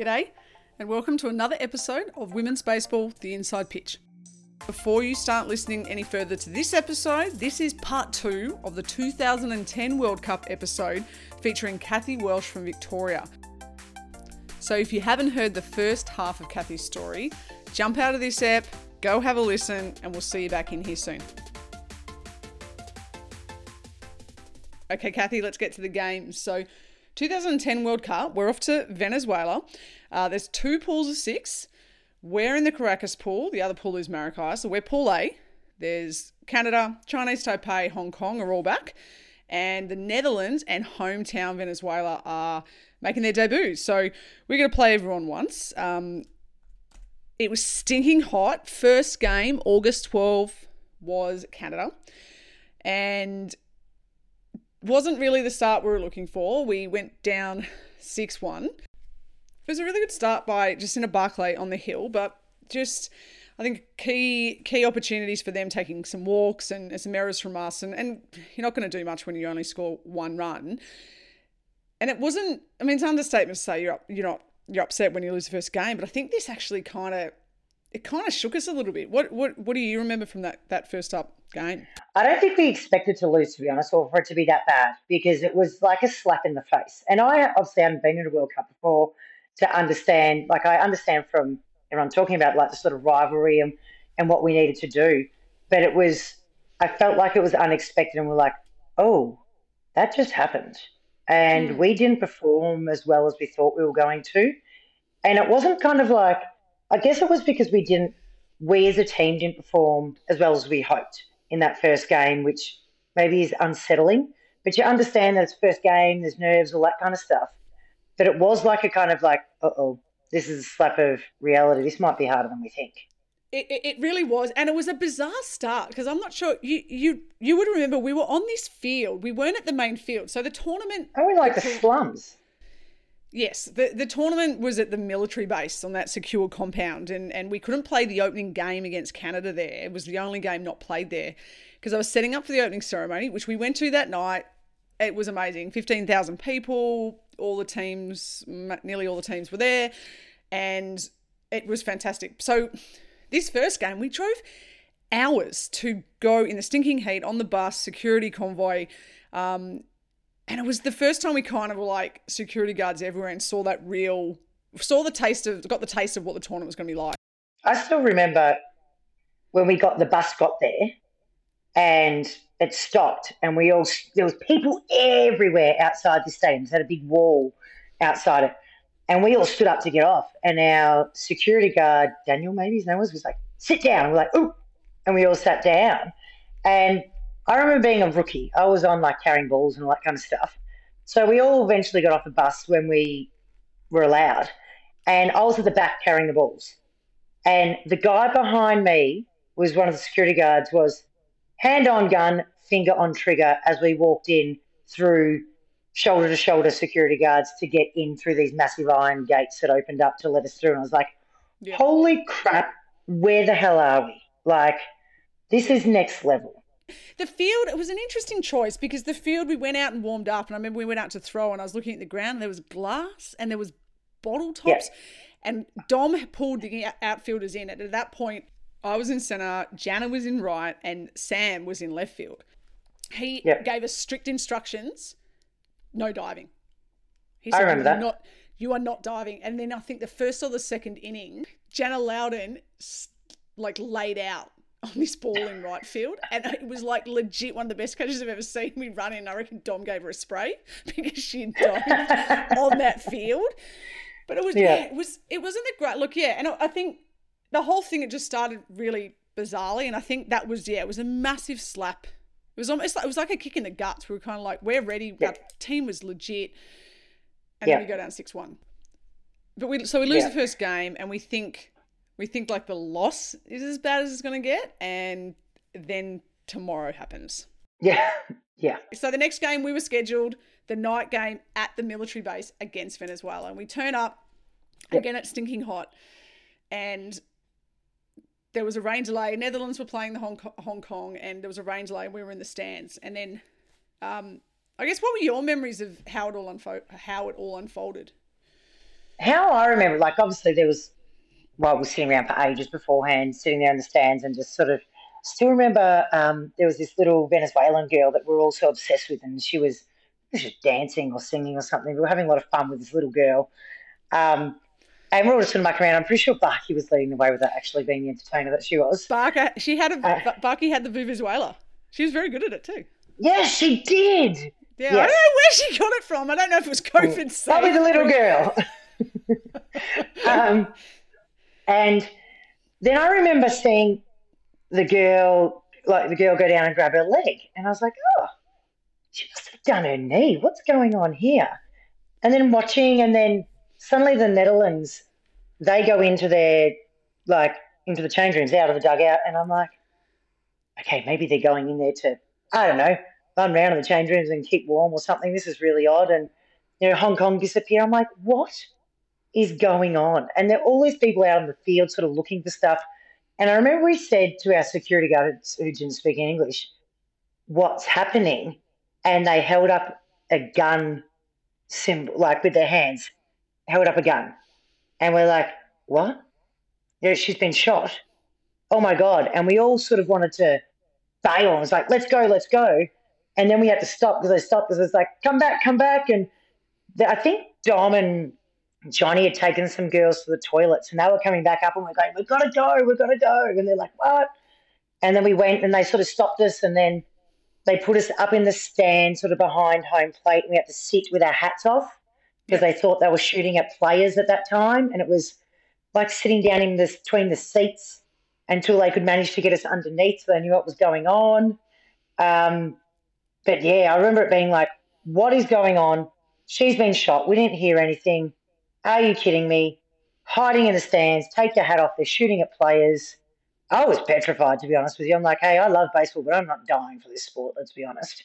G'day, and welcome to another episode of Women's Baseball The Inside Pitch. Before you start listening any further to this episode, this is part two of the 2010 World Cup episode featuring Kathy Welsh from Victoria. So if you haven't heard the first half of Kathy's story, jump out of this app, go have a listen, and we'll see you back in here soon. Okay, Kathy, let's get to the game. So, 2010 World Cup, we're off to Venezuela. Uh, there's two pools of six. We're in the Caracas pool. The other pool is Maracay. So we're Pool A. There's Canada, Chinese Taipei, Hong Kong are all back. And the Netherlands and hometown Venezuela are making their debuts. So we're going to play everyone once. Um, it was stinking hot. First game, August 12, was Canada. And wasn't really the start we were looking for. We went down 6 1. It was a really good start by just in a Barclay on the hill, but just I think key key opportunities for them taking some walks and, some errors from us, and, and you're not going to do much when you only score one run. And it wasn't. I mean, it's understatement to say you're up, you're not you're upset when you lose the first game, but I think this actually kind of it kind of shook us a little bit. What what what do you remember from that that first up game? I don't think we expected to lose, to be honest, or for it to be that bad because it was like a slap in the face. And I obviously haven't been in a World Cup before to understand. Like I understand from everyone talking about like the sort of rivalry and and what we needed to do, but it was I felt like it was unexpected, and we're like, oh, that just happened, and mm. we didn't perform as well as we thought we were going to, and it wasn't kind of like I guess it was because we didn't, we as a team didn't perform as well as we hoped in that first game, which maybe is unsettling. But you understand that it's first game, there's nerves, all that kind of stuff. But it was like a kind of like, uh oh, this is a slap of reality. This might be harder than we think. It, it really was, and it was a bizarre start because I'm not sure you you you would remember we were on this field. We weren't at the main field, so the tournament. Oh, we like the slums. Yes, the, the tournament was at the military base on that secure compound, and, and we couldn't play the opening game against Canada there. It was the only game not played there because I was setting up for the opening ceremony, which we went to that night. It was amazing 15,000 people, all the teams, nearly all the teams were there, and it was fantastic. So, this first game, we drove hours to go in the stinking heat on the bus, security convoy. Um, and it was the first time we kind of were like security guards everywhere and saw that real, saw the taste of, got the taste of what the tournament was going to be like. I still remember when we got the bus got there and it stopped and we all there was people everywhere outside the stadium. It had a big wall outside it. And we all stood up to get off. And our security guard, Daniel, maybe his name was, was like, sit down. We're like, ooh. And we all sat down. And I remember being a rookie. I was on like carrying balls and all that kind of stuff. So we all eventually got off the bus when we were allowed. And I was at the back carrying the balls. And the guy behind me was one of the security guards, was hand on gun, finger on trigger as we walked in through shoulder to shoulder security guards to get in through these massive iron gates that opened up to let us through. And I was like, yeah. holy crap, where the hell are we? Like, this is next level. The field, it was an interesting choice because the field we went out and warmed up, and I remember we went out to throw, and I was looking at the ground, and there was glass and there was bottle tops, and Dom pulled the outfielders in. And at that point, I was in centre, Jana was in right, and Sam was in left field. He gave us strict instructions: no diving. He said, I remember that. Not, you are not diving. And then I think the first or the second inning, Jana Loudon like laid out on this ball in right field, and it was like legit one of the best catches I've ever seen. We run in, I reckon Dom gave her a spray because she dived on that field. But it was yeah. yeah. it was it wasn't the great look, yeah. And I think the whole thing it just started really bizarrely, and I think that was yeah, it was a massive slap. It was almost like, it was like a kick in the guts. We were kind of like, we're ready. Yeah. Our team was legit, and yeah. then we go down six one. But we so we lose the first game, and we think we think like the loss is as bad as it's going to get, and then tomorrow happens. Yeah, yeah. So the next game we were scheduled the night game at the military base against Venezuela, and we turn up yep. again. It's stinking hot, and there was a rain delay. Netherlands were playing the Hong Kong, Hong Kong and there was a rain delay. And we were in the stands, and then, um, I guess, what were your memories of how it all unfo- how it all unfolded? how I remember, like obviously there was, well, we were sitting around for ages beforehand, sitting there in the stands and just sort of. Still remember um, there was this little Venezuelan girl that we were all so obsessed with, and she was, she was dancing or singing or something. We were having a lot of fun with this little girl. Um, and we're all just sort of mucking around. I'm pretty sure Barky was leading the way with that, actually being the entertainer that she was. Barker, she had a Uh, Barky had the Vuvuzela. She was very good at it too. Yes, she did. Yeah, I Yes. don't know where she got it from. I don't know if it was COVID was a little girl. um, and then I remember seeing the girl, like the girl go down and grab her leg. And I was like, oh, she must have done her knee. What's going on here? And then watching, and then suddenly the Netherlands, they go into their, like, into the change rooms out of the dugout. And I'm like, okay, maybe they're going in there to, I don't know, run around in the change rooms and keep warm or something. This is really odd. And, you know, Hong Kong disappear. I'm like, what is going on? And there are all these people out in the field sort of looking for stuff. And I remember we said to our security guards who didn't speak English, what's happening? And they held up a gun symbol, like with their hands, held up a gun. And we're like, what? Yeah, she's been shot. Oh my God. And we all sort of wanted to bail. It was like, let's go, let's go. And then we had to stop because they stopped because it was like, come back, come back. And I think Dom and Johnny had taken some girls to the toilets and they were coming back up and we're going, we've got to go, we've got to go. And they're like, what? And then we went and they sort of stopped us and then they put us up in the stand sort of behind home plate and we had to sit with our hats off because they thought they were shooting at players at that time. And it was like sitting down in this between the seats until they could manage to get us underneath so they knew what was going on. Um, but yeah, I remember it being like, what is going on? She's been shot. We didn't hear anything. Are you kidding me? Hiding in the stands, take your hat off. They're shooting at players. I was petrified, to be honest with you. I'm like, hey, I love baseball, but I'm not dying for this sport, let's be honest.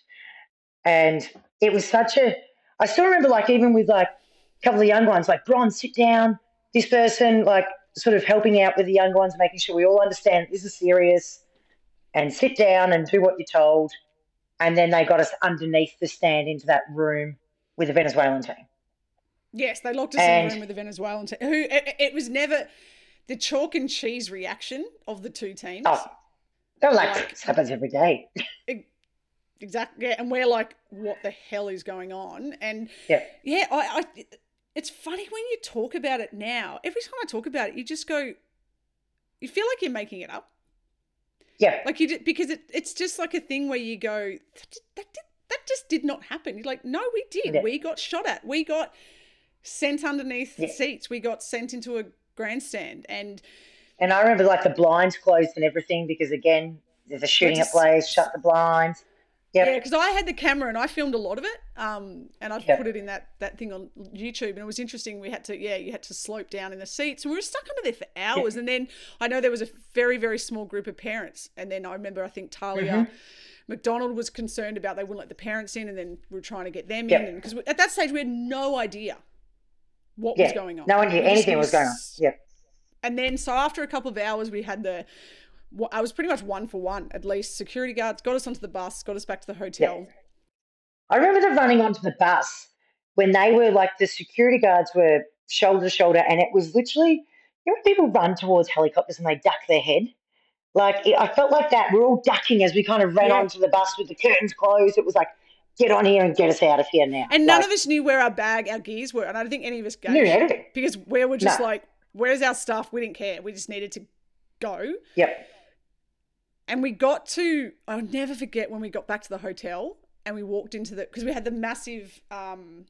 And it was such a, I still remember, like, even with like a couple of young ones, like, Bron, sit down. This person, like, sort of helping out with the younger ones, making sure we all understand this is serious and sit down and do what you're told. And then they got us underneath the stand into that room with the Venezuelan team. Yes, they locked us in And- the room with the Venezuelan team. Who it, it was never the chalk and cheese reaction of the two teams. Oh, they're like, Like- this happens every day. Exactly. Yeah, and we're like, what the hell is going on? And Yeah. yeah, I, I it's funny when you talk about it now. Every time I talk about it, you just go, you feel like you're making it up. Yeah. Like you did because it, it's just like a thing where you go, that, did, that, did, that just did not happen. You're like, no, we did. Yeah. We got shot at. We got sent underneath Yeah. seats. We got sent into a grandstand. And And I remember like the blinds closed and everything because again, there's a shooting at plays, shut the blinds. Yep. Yeah, because I had the camera and I filmed a lot of it, um, and I've Yeah. put it in that that thing on YouTube, and it was interesting. We had to, yeah, you had to slope down in the seats, and we were stuck under there for hours. And then I know there was a very very small group of parents, and then I remember I think Talia. Mm-hmm. McDonald was concerned about they wouldn't let the parents in, and then we were trying to get them in, because at that stage we had no idea what was going on. No one knew anything knew was going on. Yeah. and then, so after a couple of hours, we had the. I was pretty much one for one, at least. Security guards got us onto the bus, got us back to the hotel. I remember them running onto the bus when they were like the security guards were shoulder to shoulder, and it was literally, you know, people run towards helicopters and they duck their head. Like it, I felt like that. We're all ducking as we kind of ran Yeah. onto the bus with the curtains closed. It was like, get on here and get us out of here now. And none Like, of us knew where our bag, our gears were, and I don't think any of us gave knew anything. because we were just No. like, "Where's our stuff?" We didn't care. We just needed to go. Yep. And we got to. I'll never forget when we got back to the hotel and we walked into the because we had the massive, um,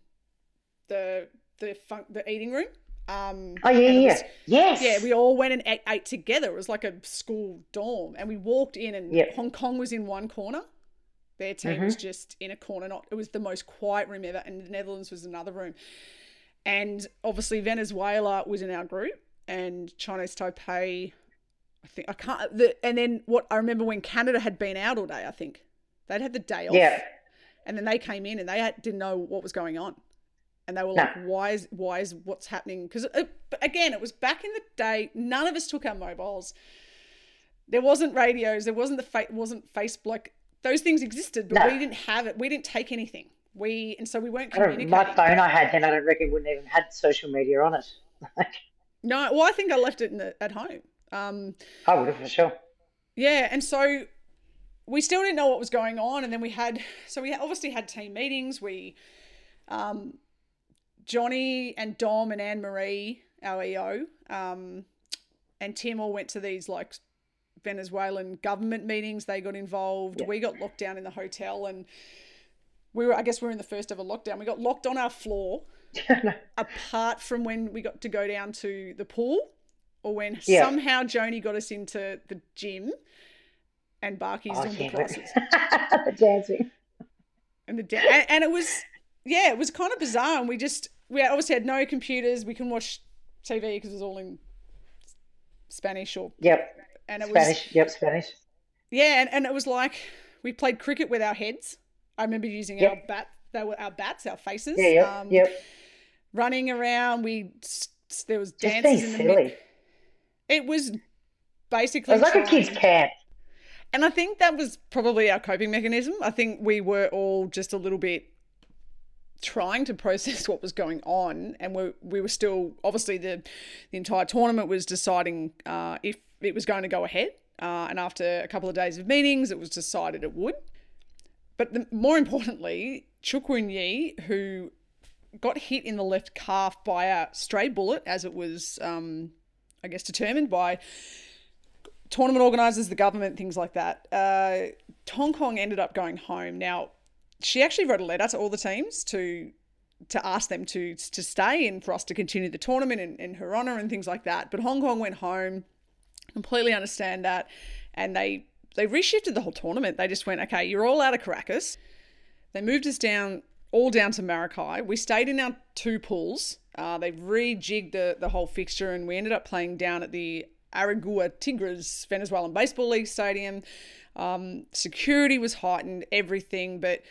the the fun, the eating room. Um, Oh yeah, yeah, was- yes. Yeah, we all went and ate, ate together. It was like a school dorm, and we walked in, and Yep. Hong Kong was in one corner. Their team was mm-hmm. just in a corner. Not it was the most quiet room ever, and the Netherlands was another room. And obviously Venezuela was in our group, and Chinese Taipei. I think I can't. The, and then what I remember when Canada had been out all day. I think they'd had the day off. yeah. And then they came in and they had, didn't know what was going on. And they were No. like, why is, why is what's happening? Because uh, again, it was back in the day, none of us took our mobiles. There wasn't radios, there wasn't the fa- wasn't Facebook. Those things existed, but No. we didn't have it. We didn't take anything. We and so we weren't communicating. my phone I had then, I don't reckon it wouldn't even had social media on it. No, well, I think I left it in the, at home. Um, I would have for sure. yeah, and so we still didn't know what was going on, and then we had so we obviously had team meetings. We, um, Johnny and Dom and Anne Marie, our EO, um, and Tim all went to these like Venezuelan government meetings. They got involved. Yeah. We got locked down in the hotel, and we were I guess we were in the first ever lockdown. We got locked on our floor apart from when we got to go down to the pool or when Yeah. somehow Joni got us into the gym and Barky's Oh, doing the classes. the dancing. And the da- and, and it was yeah, it was kind of bizarre and we just we obviously had no computers, we couldn't watch TV because it was all in Spanish or Yep. And it was Spanish. Yep, Spanish. yeah, and, and it was like we played cricket with our heads. I remember using Yep. our bat they were our bats, our faces. Yeah, yep. um, yep. running around. We there was Just being in the silly. It was basically It was like a kid's camp. and I think that was probably our coping mechanism. I think we were all just a little bit trying to process what was going on, and we we were still obviously the the entire tournament was deciding uh, if it was going to go ahead. Uh, and after a couple of days of meetings, it was decided it would. But the, more importantly, Chukwun Yi, who got hit in the left calf by a stray bullet, as it was, um, I guess, determined by tournament organisers, the government, things like that. Uh, Hong Kong ended up going home. Now, she actually wrote a letter to all the teams to to ask them to to stay and for us to continue the tournament in, in her honour and things like that. But Hong Kong went home. Completely understand that, and they they reshifted the whole tournament. They just went, okay, you're all out of Caracas. They moved us down all down to Maracay. We stayed in our two pools. Uh, they rejigged the, the whole fixture and we ended up playing down at the Aragua Tigres Venezuelan Baseball League Stadium. Um, security was heightened, everything. But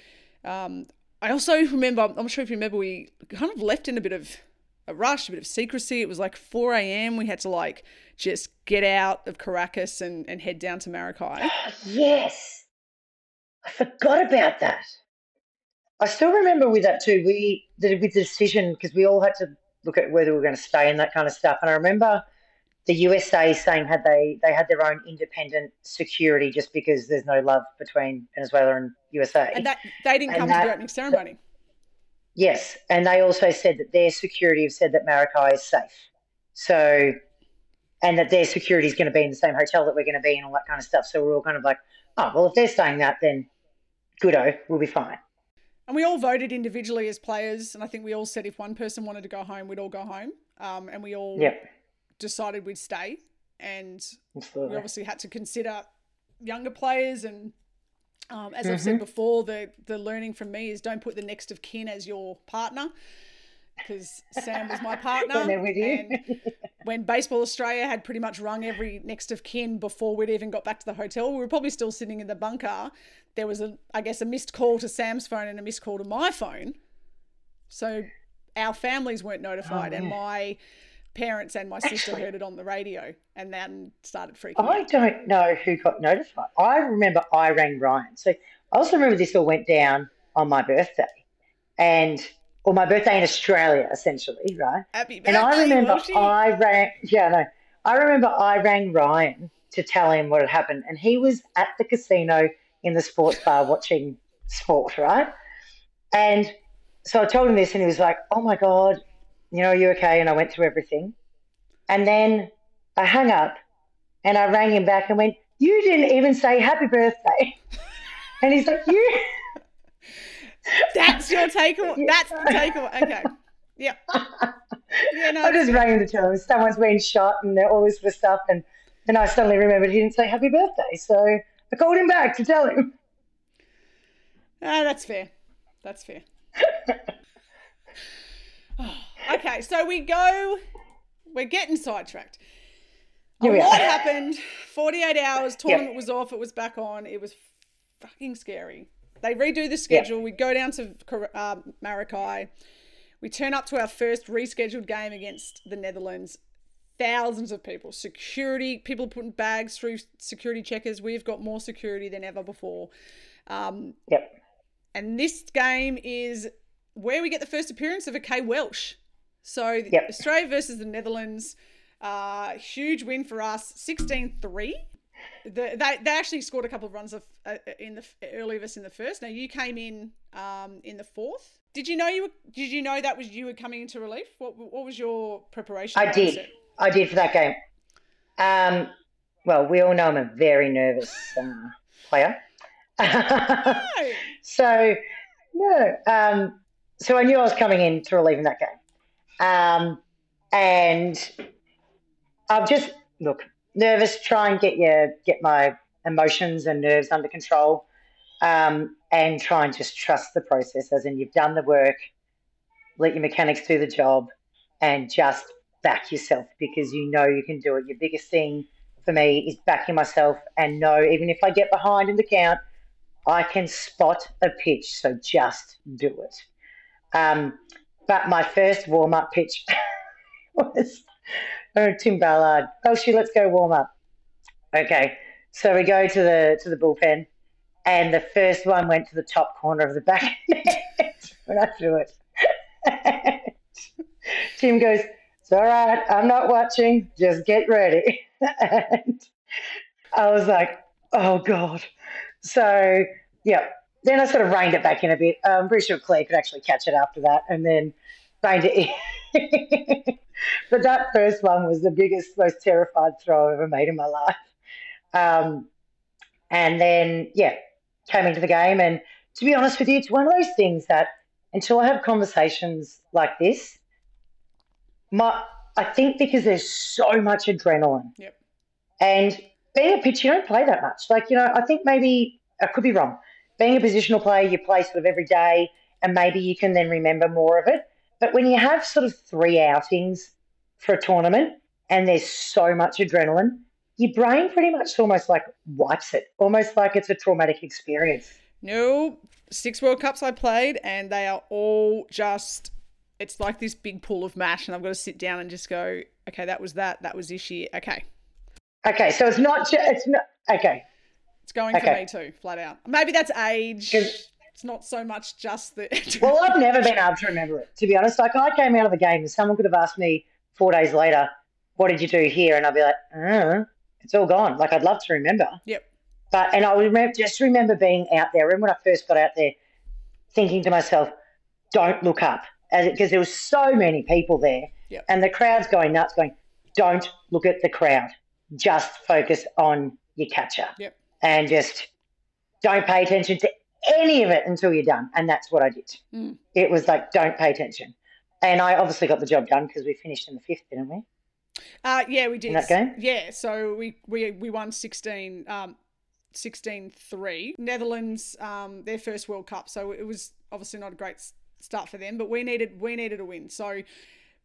um, I also remember, I'm not sure if you remember, we kind of left in a bit of a rush, a bit of secrecy. It was like 4 a.m. We had to like just get out of Caracas and, and head down to Maracay. Yes. I forgot about that. I still remember with that too. We the, with the decision because we all had to look at whether we were going to stay and that kind of stuff. And I remember the USA saying had they they had their own independent security just because there's no love between Venezuela and USA. And that they didn't And come to the opening ceremony. Yes, and they also said that their security have said that Maracay is safe. So, and that their security is going to be in the same hotel that we're going to be in, all that kind of stuff. So we're all kind of like, oh, well, if they're saying that, then goodo, we'll be fine. And we all voted individually as players. And I think we all said if one person wanted to go home, we'd all go home. Um, and we all Yep, decided we'd stay. And we obviously had to consider younger players. And um, as I've said before, the, the learning from me is don't put the next of kin as your partner. Because Sam was my partner. When with you. And when Baseball Australia had pretty much rung every next of kin before we'd even got back to the hotel, we were probably still sitting in the bunker. There was a, I guess, a missed call to Sam's phone and a missed call to my phone. So our families weren't notified, oh, and my parents and my sister Actually- heard it on the radio, and then started freaking out. I out. don't know who got notified. I remember I rang Ryan. So I also remember this all went down on my birthday, and or my birthday in Australia, essentially, right? Happy birthday, And I remember. I rang, yeah, no, I remember I rang Ryan to tell him what had happened, and he was at the casino in the sports bar watching sport, right? And so I told him this, and he was like, "Oh my god, you know, are you okay?" And I went through everything, and then I hung up, and I rang him back and went, "You didn't even say happy birthday," and he's like, "You." That's your takeaway. That's the takeaway. Okay. Yeah. Yeah, no. I just rang him to tell him someone's been shot and all this sort of stuff. And then I suddenly remembered he didn't say happy birthday. So I called him back to tell him. Ah, that's fair. That's fair. okay, so we go. We're getting sidetracked. A lot happened. Forty-eight hours. Tournament was off. It was back on. It was fucking scary. They redo the schedule. We go down to uh, Maracay. We turn up to our first rescheduled game against the Netherlands. Thousands of people, security, people putting bags through security checkers. We've got more security than ever before. Um, Yep. And this game is where we get the first appearance of a Kay Welsh. So Yep. Australia versus the Netherlands. Uh, huge win for us, 16-3. The, they, they actually scored a couple of runs of, uh, in the early of us in the first. Now you came in um, in the fourth. Did you know you were? Did you know that was you were coming into relief? What What was your preparation? I did. mindset? I did for that game. Um, well, we all know I'm a very nervous uh, player. No. so, no. Um, so I knew I was coming in to relieve in that game. Um, and I've just, look, nervous, try and get your, get my emotions and nerves under control. Um, and try and just trust the process, as in you've done the work, let your mechanics do the job, and just back yourself because you know you can do it. Your biggest thing for me is backing myself and know even if I get behind in the count, I can spot a pitch. So just do it. Um, but my first warm up pitch was oh, Tim Ballard. Oh, she let's go warm up. Okay, so we go to the to the bullpen, and the first one went to the top corner of the back when I threw it. Tim goes, "It's all right. I'm not watching. Just get ready." and I was like, "Oh God." So yeah, then I sort of reined it back in a bit. I'm pretty sure Claire could actually catch it after that, and then reined it in. But that first one was the biggest, most terrified throw I've ever made in my life. Um, and then yeah, came into the game, and to be honest with you, it's one of those things that until I have conversations like this, my I think because there's so much adrenaline. Yep. And being a pitcher, you don't play that much. Like, you know, I think maybe I could be wrong. Being a positional player, you play sort of every day and maybe you can then remember more of it. But when you have sort of three outings for a tournament and there's so much adrenaline, your brain pretty much almost like wipes it, almost like it's a traumatic experience. No, six World Cups I played, and they are all just. It's like this big pool of mash, and I've got to sit down and just go, okay, that was that, that was this year. Okay, Okay, so it's not, it's not, okay. it's going for me too, flat out. Maybe that's age. It's not so much just the. Well, I've never been able to remember it, to be honest. Like, I came out of the game and someone could have asked me four days later, what did you do here? And I'd be like, uh, it's all gone. Like, I'd love to remember. yep. But, and I would remember, just remember being out there. And when I first got out there, thinking to myself, don't look up. Because there was so many people there. Yep. And the crowd's going nuts, going, don't look at the crowd. Just focus on your catcher. Yep. And just don't pay attention to any of it until you're done. And that's what I did. Mm. It was like, don't pay attention. And I obviously got the job done because we finished in the fifth, didn't we? Uh, yeah, we did. that game? Yeah, so we we, we won 16, um, 16-3. Netherlands, um, their first World Cup, so it was obviously not a great start for them, but we needed we needed a win. So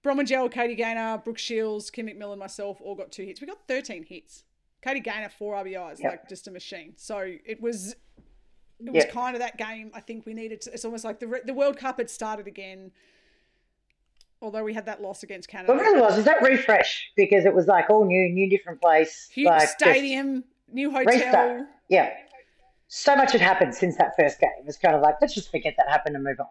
Bromwell, Katie Gaynor, Brooke Shields, Kim McMillan, myself all got two hits. We got 13 hits. Katie Gaynor, four RBIs, Yep. like just a machine. So it was it was Yep. kind of that game I think we needed to, it's almost like the the World Cup had started again. Although we had that loss against Canada. It really was. Is that refresh? Because it was like all new, new, different place. Huge like stadium, new hotel. restart. yeah. So much had happened since that first game. It's kind of like, let's just forget that happened and move on.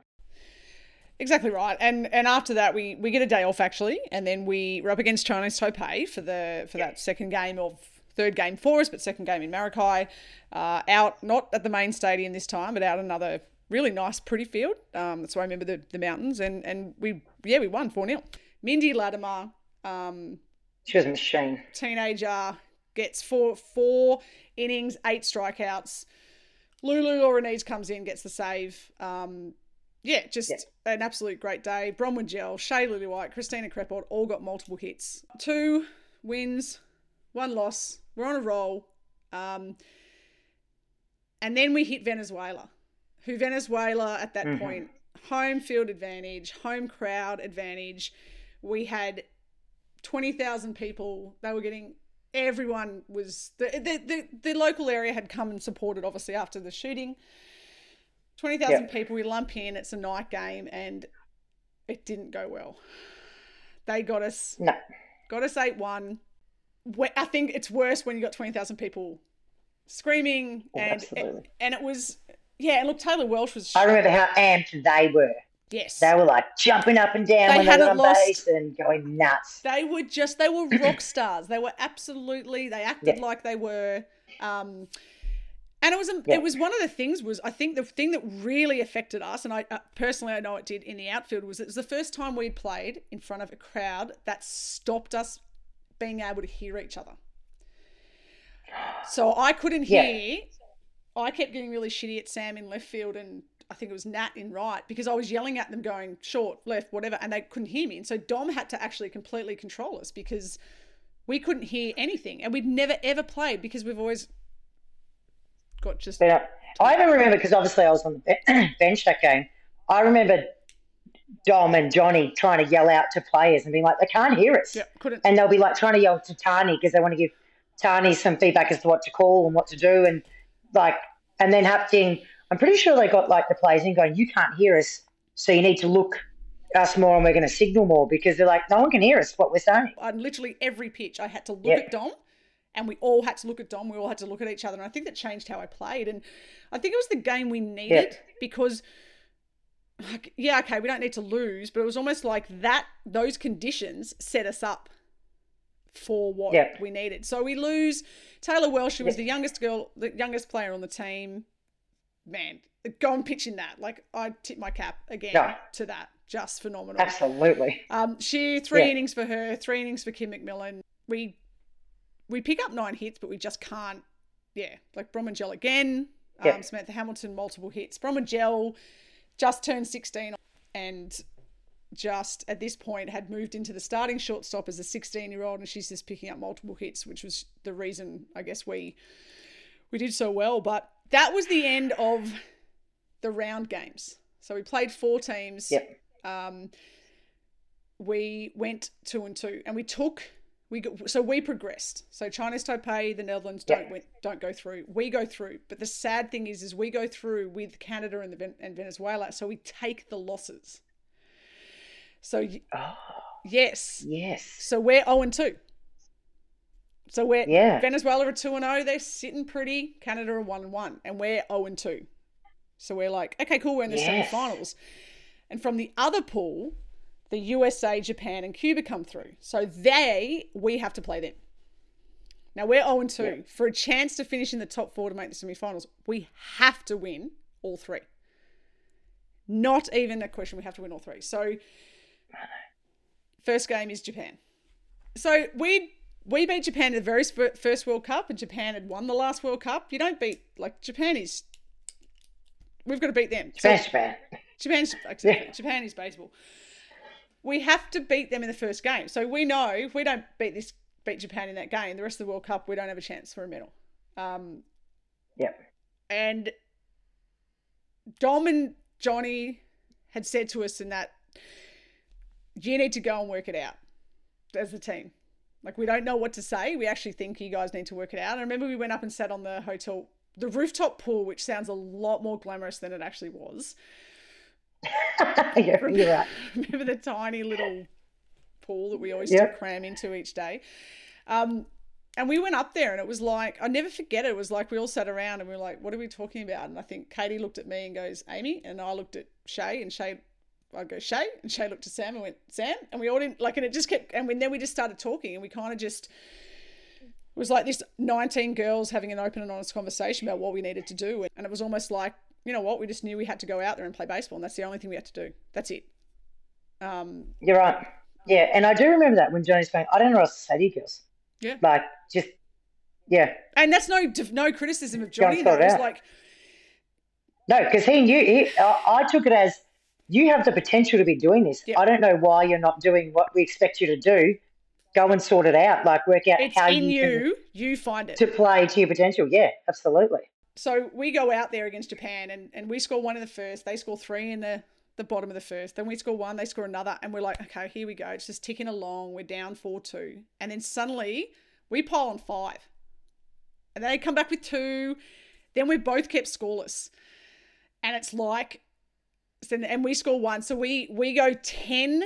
Exactly right. And and after that we we get a day off actually, and then we were up against Chinese Taipei for the for that second game of third game for us, but second game in Maracay. Uh, out not at the main stadium this time, but out another really nice, pretty field. Um, that's why I remember the, the mountains, and and we yeah we won four 0 Mindy Latimer, um, She was a machine. teenager, gets four four innings, eight strikeouts. Lulu Laurenese comes in, gets the save. Um, yeah, just Yeah. an absolute great day. Bronwyn Gel, Shay Lily White, Christina Crepot all got multiple hits. Two wins, one loss. We're on a roll. Um, and then we hit Venezuela, who Venezuela at that Mhm. point, home field advantage, home crowd advantage. We had 20,000 people. They were getting, everyone was, the, the, the, the local area had come and supported, obviously, after the shooting. 20,000 Yeah. people, we lump in, it's a night game, and it didn't go well. They got us No. got us 8 1. I think it's worse when you got 20,000 people screaming Oh, and absolutely. and it was yeah, and look, Taylor Welsh was. I remember how amped they were. Yes. They were like jumping up and down They when they were on lost- base and going nuts. They were just they were rock stars. They were absolutely they acted Yeah. like they were um and it was a, Yeah. it was one of the things was I think the thing that really affected us and I uh, personally I know it did in the outfield was it was the first time we'd played in front of a crowd that stopped us being able to hear each other. So I couldn't Yeah. hear I kept getting really shitty at Sam in left field and I think it was Nat in right because I was yelling at them going short, left, whatever, and they couldn't hear me. And so Dom had to actually completely control us because we couldn't hear anything. And we'd never ever played because we've always got just uh, I even remember because obviously I was on the bench that game. I remember Dom and Johnny trying to yell out to players and being like, they can't hear us. yeah, And they'll be like trying to yell to Tani because they want to give Tani some feedback as to what to call and what to do. And like, and then having, I'm pretty sure they got like the players in going, you can't hear us. So you need to look us more and we're going to signal more because they're like, no one can hear us what we're saying. on literally every pitch, I had to look Yeah. at Dom, and we all had to look at Dom. We all had to look at each other, and I think that changed how I played. And I think it was the game we needed because, like, yeah, okay, we don't need to lose, but it was almost like that. Those conditions set us up for what Yeah. we needed. So we lose Taylor Welsh, who was the youngest girl, the youngest player on the team. Man, go and pitch in that. Like I tip my cap again Yeah. to that. Just phenomenal. Absolutely. Um, she three Yeah. innings for her, three innings for Kim McMillan. We we pick up nine hits, but we just can't. Yeah, like Bromangel again. Um, Yeah. Samantha Hamilton multiple hits. Bromangel just turned sixteen and just at this point had moved into the starting shortstop as a 16 year old and she's just picking up multiple hits which was the reason i guess we we did so well. But that was the end of the round games. So we played four teams. Yep. um, we went two and two, and we took we got, so we progressed. So China's Taipei, the Netherlands don't Yeah. went, don't go through. We go through, but the sad thing is, is we go through with Canada and the and Venezuela, so we take the losses. So Oh, yes, yes. so we're zero and two. So we're Yeah. Venezuela are two and zero. They're sitting pretty. Canada are one and one, and we're zero and two. So we're like, okay, cool. We're in the Yes. semi-finals. And from the other pool, the USA, Japan, and Cuba come through. So they, we have to play them. Now we're 0 and 2. Yeah. For a chance to finish in the top four to make the semi-finals, we have to win all three. Not even a question. We have to win all three. So first game is Japan. So we we beat Japan in the very first World Cup, and Japan had won the last World Cup. You don't beat like Japan is. We've got to beat them. So- Japan. Japan's exactly. Japan is baseball. We have to beat them in the first game. So we know if we don't beat this beat Japan in that game, the rest of the World Cup we don't have a chance for a medal. Um, Yep. and Dom and Johnny had said to us in that you need to go and work it out as a team. Like we don't know what to say. We actually think you guys need to work it out. And I remember we went up and sat on the hotel the rooftop pool, which sounds a lot more glamorous than it actually was. you're, you're right. Remember the tiny little pool that we always Yep. to cram into each day? Um, and we went up there and it was like, I never forget it. It was like we all sat around and we were like, what are we talking about? And I think Katie looked at me and goes, Amy. And I looked at Shay and Shay, I go, Shay. And Shay looked at Sam and went, Sam. And we all didn't like, and it just kept, and then we just started talking and we kind of just, it was like this 19 girls having an open and honest conversation about what we needed to do. And it was almost like, you know what, we just knew we had to go out there and play baseball. And that's the only thing we had to do. That's it. Um, You're right. Yeah, and I do remember that when Johnny's going, I don't know what else to say to you girls. Yeah. Like, just, yeah. and that's no no criticism of Johnny. That was like, No, because he knew, he, I, I took it as, you have the potential to be doing this. Yeah. I don't know why you're not doing what we expect you to do. Go and sort it out. Like, work out it's how in you, you. You find it. to play to your potential. Yeah, absolutely. So we go out there against Japan and, and we score one in the first. They score three in the, the bottom of the first. Then we score one, they score another. And we're like, okay, here we go. It's just ticking along. We're down 4 2. And then suddenly we pile on five. And they come back with two. Then we both kept scoreless. And it's like, and we score one. So we, we go 10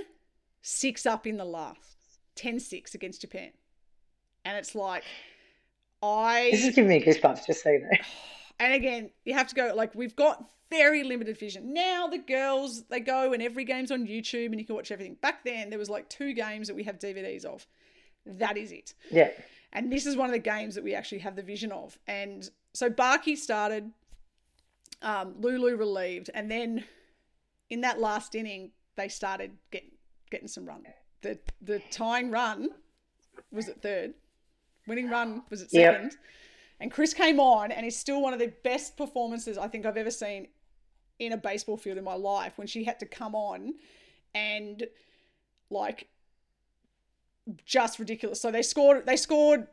6 up in the last, 10 6 against Japan. And it's like, I. This is giving me goosebumps, just so you know. And again, you have to go like we've got very limited vision. Now the girls they go and every game's on YouTube and you can watch everything. Back then there was like two games that we have DVDs of. That is it. Yeah. And this is one of the games that we actually have the vision of. And so Barky started, um, Lulu relieved, and then in that last inning they started getting getting some run. The the tying run was at third, winning run was at Yep. And Chris came on and is still one of the best performances I think I've ever seen in a baseball field in my life when she had to come on and like just ridiculous. So they scored they scored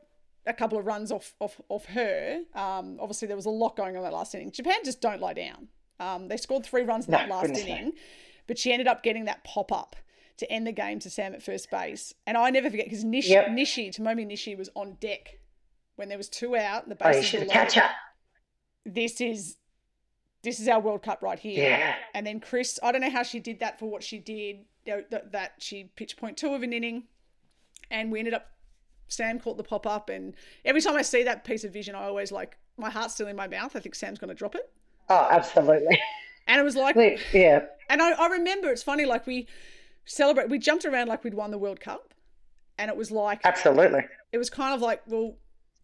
a couple of runs off off, off her. Um, obviously there was a lot going on that last inning. Japan just don't lie down. Um, they scored three runs in No, that last no. inning, but she ended up getting that pop up to end the game to Sam at first base. And I never forget because Nishi, Yep. Nishi, Tomomi Nishi was on deck when there was two out. and The Oh, you bases should were catch up. This is this is our World Cup right here. Yeah. And then Chris, I don't know how she did that for what she did. That, that she pitched point two of an inning, and we ended up. Sam caught the pop up, and every time I see that piece of vision, I always like my heart's still in my mouth. I think Sam's going to drop it, Oh, absolutely. and it was like, yeah. and I, I remember it's funny, like we celebrate, we jumped around like we'd won the World Cup, and it was like Absolutely. it was kind of like, well,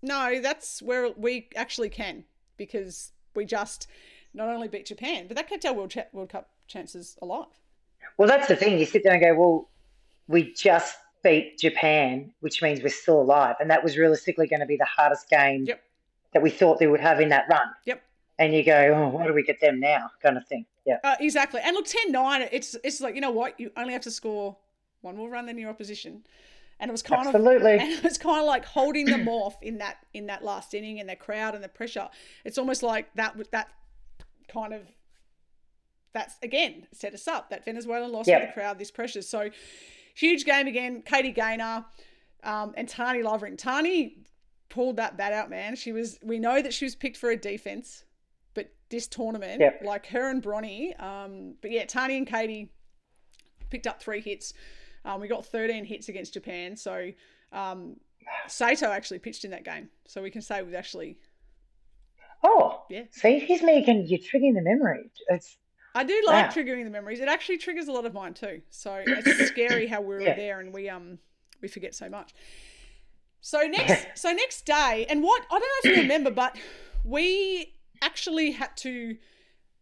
no, that's where we actually can because we just not only beat Japan, but that kept our World, Cha- World Cup chances alive. Well, that's the thing. You sit there and go, well, we just beat Japan, which means we're still alive. And that was realistically going to be the hardest game Yep. that we thought they would have in that run. Yep. And you go, oh, what do we get them now? Kind of thing. Yeah. Uh, exactly. And look, 10 9, it's, it's like, you know what? You only have to score one more run than your opposition. And it was kind of Absolutely. and it was kind of like holding them off in that in that last inning and the crowd and the pressure. It's almost like that that kind of that's again set us up. That Venezuelan loss Yep. with the crowd, this pressure. So huge game again. Katie Gaynor um, and Tani Lovering. Tani pulled that bat out, man. She was. We know that she was picked for a defense, but this tournament, Yep. like her and Bronny, um, but yeah, Tani and Katie picked up three hits. Um, we got 13 hits against Japan. So um, Sato actually pitched in that game. So we can say we've actually. Oh, Yeah. See, he's making. You're triggering the memory. It's I do like Wow. triggering the memories. It actually triggers a lot of mine too. So it's scary how we were Yeah. there and we um we forget so much. So next so next day, and what I don't know if you remember, but we actually had to.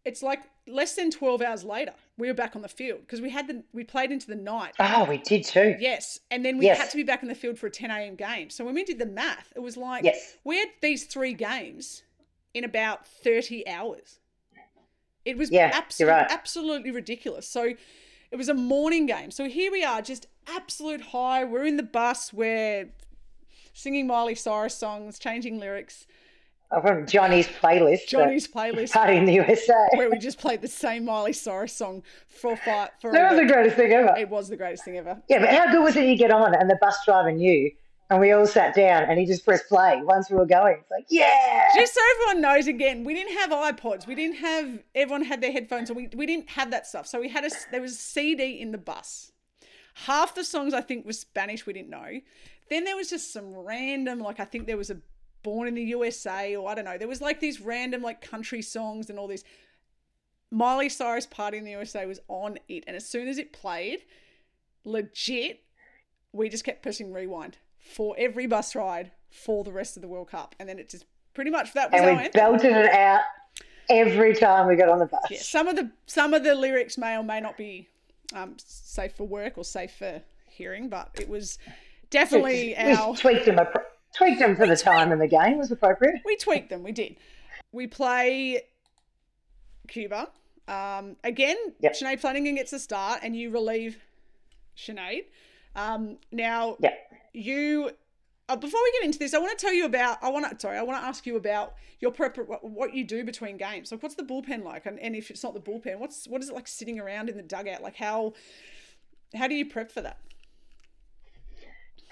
It's like less than twelve hours later, we were back on the field because we had the we played into the night. oh, we did too. Yes, and then we Yes. had to be back in the field for a 10 a.m. game. So when we did the math, it was like Yes. we had these three games in about 30 hours. It was Yeah, abso- you're right. absolutely ridiculous. So it was a morning game. So here we are, just absolute high. We're in the bus, we're singing Miley Cyrus songs, changing lyrics, Oh, from Johnny's playlist. Johnny's playlist, Party in the USA. where we just played the same Miley Cyrus song for five. For That was the greatest thing ever. it was the greatest thing ever. Yeah, but how good was it you get on and the bus driver knew and we all sat down and he just pressed play once we were going. It's like, yeah. just so everyone knows again we didn't have ipods we didn't have everyone had their headphones on we, we didn't have that stuff so we had a there was a cd in the bus half the songs i think was spanish we didn't know then there was just some random like i think there was a born in the usa or i don't know there was like these random like country songs and all these miley cyrus party in the usa was on it and as soon as it played legit we just kept pressing rewind for every bus ride for the rest of the World Cup. And then it just pretty much that was and we belted it out every time we got on the bus. Yeah, some of the some of the lyrics may or may not be um, safe for work or safe for hearing, but it was definitely we our tweaked them, appro- tweaked them for the time in the game was appropriate. we tweaked them. We did. We play Cuba. Um, again, Yep. Sinead Flanagan gets a start, and you relieve Sinead. Um, now, Yeah. you uh, before we get into this, I want to tell you about. I want to sorry, I want to ask you about your prep, what, what you do between games. Like, what's the bullpen like? And, and if it's not the bullpen, what's what is it like sitting around in the dugout? Like, how how do you prep for that?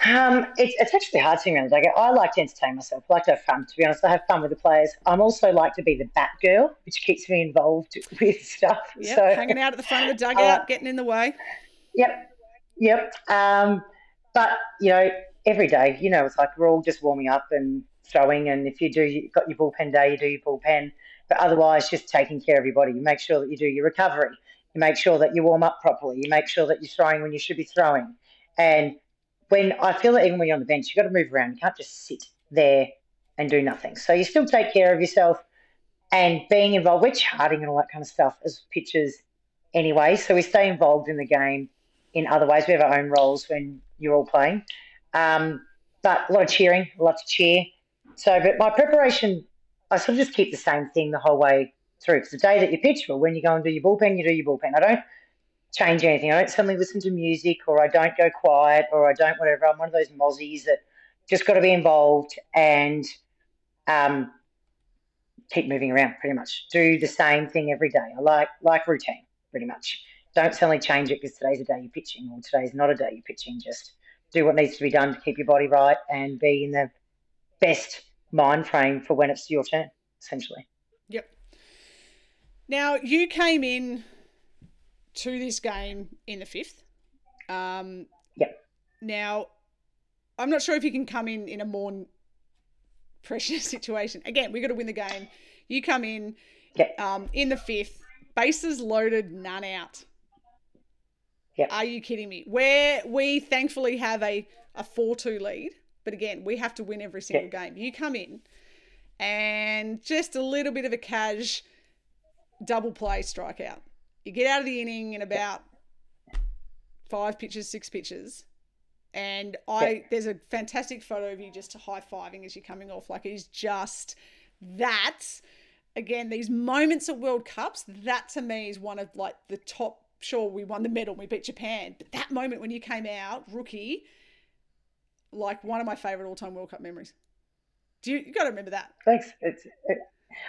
Um, it's, it's actually hard to remember. Like, I like to entertain myself. I like to have fun. To be honest, I have fun with the players. I'm also like to be the bat girl, which keeps me involved with stuff. Yeah, so, hanging out at the front of the dugout, getting in the way. Yep, yep. Um, but you know, every day, you know, it's like we're all just warming up and throwing, and if you do, you've got your bullpen day, you do your bullpen. But otherwise, just taking care of your body. You make sure that you do your recovery. You make sure that you warm up properly. You make sure that you're throwing when you should be throwing. And when I feel that even when you're on the bench, you've got to move around. You can't just sit there and do nothing. So you still take care of yourself and being involved. We're charting and all that kind of stuff as pitchers anyway. So we stay involved in the game in other ways. We have our own roles when you're all playing. Um, but a lot of cheering, a lot to cheer. So, but my preparation, I sort of just keep the same thing the whole way through. Because the day that you pitch, well, when you go and do your bullpen, you do your bullpen. I don't change anything. I don't suddenly listen to music or I don't go quiet or I don't whatever. I'm one of those mozzies that just got to be involved and um, keep moving around pretty much. Do the same thing every day. I like like routine pretty much. Don't suddenly change it because today's a day you're pitching or today's not a day you're pitching. Just do what needs to be done to keep your body right and be in the best mind frame for when it's your turn, essentially. Yep. Now you came in to this game in the fifth. Um, yep. Now, I'm not sure if you can come in in a more pressure situation. Again, we've got to win the game. You come in yep. um, in the fifth, bases loaded, none out. Yep. Are you kidding me? Where we thankfully have a, a 4 2 lead, but again, we have to win every single yep. game. You come in and just a little bit of a cash double play strikeout. You get out of the inning in about five pitches, six pitches. And I yeah. there's a fantastic photo of you just high fiving as you're coming off. Like he's just that. Again, these moments at World Cups, that to me is one of like the top. Sure, we won the medal, we beat Japan, but that moment when you came out, rookie, like one of my favorite all-time World Cup memories. Do you, you got to remember that? Thanks. It's, it,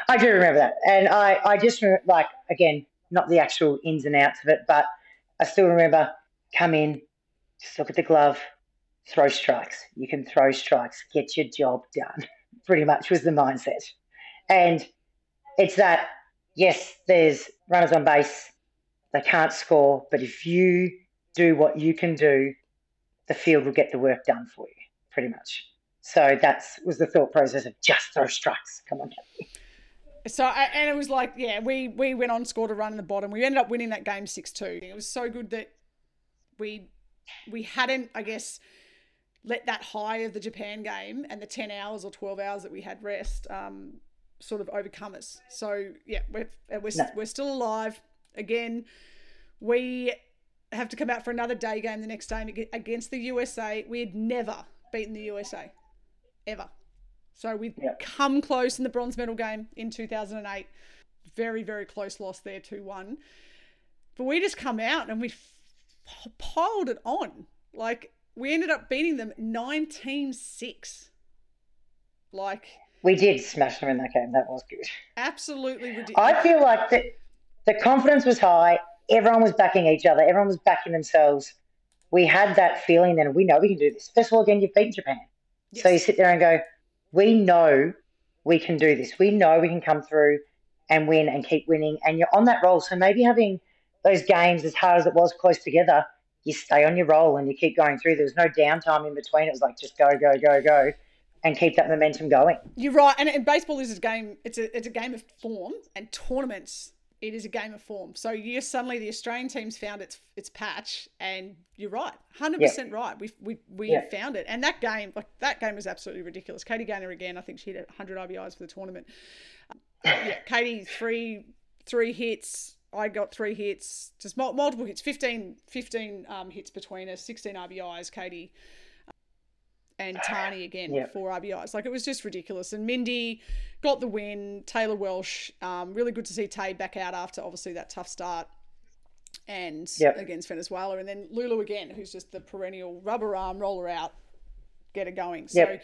I do remember that, and I, I just remember, like again, not the actual ins and outs of it, but I still remember come in, just look at the glove, throw strikes. You can throw strikes, get your job done. Pretty much was the mindset. And it's that, yes, there's runners on base, they can't score, but if you do what you can do, the field will get the work done for you, pretty much. So that was the thought process of just throw strikes. Come on, So and it was like, yeah, we we went on, scored a run in the bottom. We ended up winning that game six two. It was so good that we we hadn't, I guess, let that high of the Japan game and the ten hours or twelve hours that we had rest um, sort of overcome us. So yeah, we're we're, no. we're still alive. Again, we have to come out for another day game the next day against the USA. We had never beaten the USA, ever. So we yep. come close in the bronze medal game in 2008. Very, very close loss there, 2 1. But we just come out and we f- piled it on. Like, we ended up beating them 19 6. Like, we did smash them in that game. That was good. Absolutely ridiculous. I feel like the, the confidence was high. Everyone was backing each other. Everyone was backing themselves. We had that feeling then we know we can do this. First of all, again, you've beaten Japan. Yes. So you sit there and go, we know we can do this. We know we can come through and win and keep winning. And you're on that roll. So maybe having those games, as hard as it was, close together, you stay on your roll and you keep going through. There was no downtime in between. It was like just go, go, go, go, and keep that momentum going. You're right. And, and baseball is a game. It's a it's a game of form and tournaments it is a game of form. So you suddenly the Australian teams found its its patch, and you're right, hundred yeah. percent right. We we we yeah. found it, and that game like that game was absolutely ridiculous. Katie Gaynor again, I think she hit 100 RBIs for the tournament. Um, yeah, Katie three three hits. I got three hits, just multiple hits, 15, 15 um, hits between us, 16 RBIs. Katie and Tani again yep. four RBIs. Like it was just ridiculous. And Mindy got the win. Taylor Welsh, um, really good to see Tay back out after obviously that tough start and yep. against Venezuela. And then Lulu again, who's just the perennial rubber arm roller out, get it going. So yep.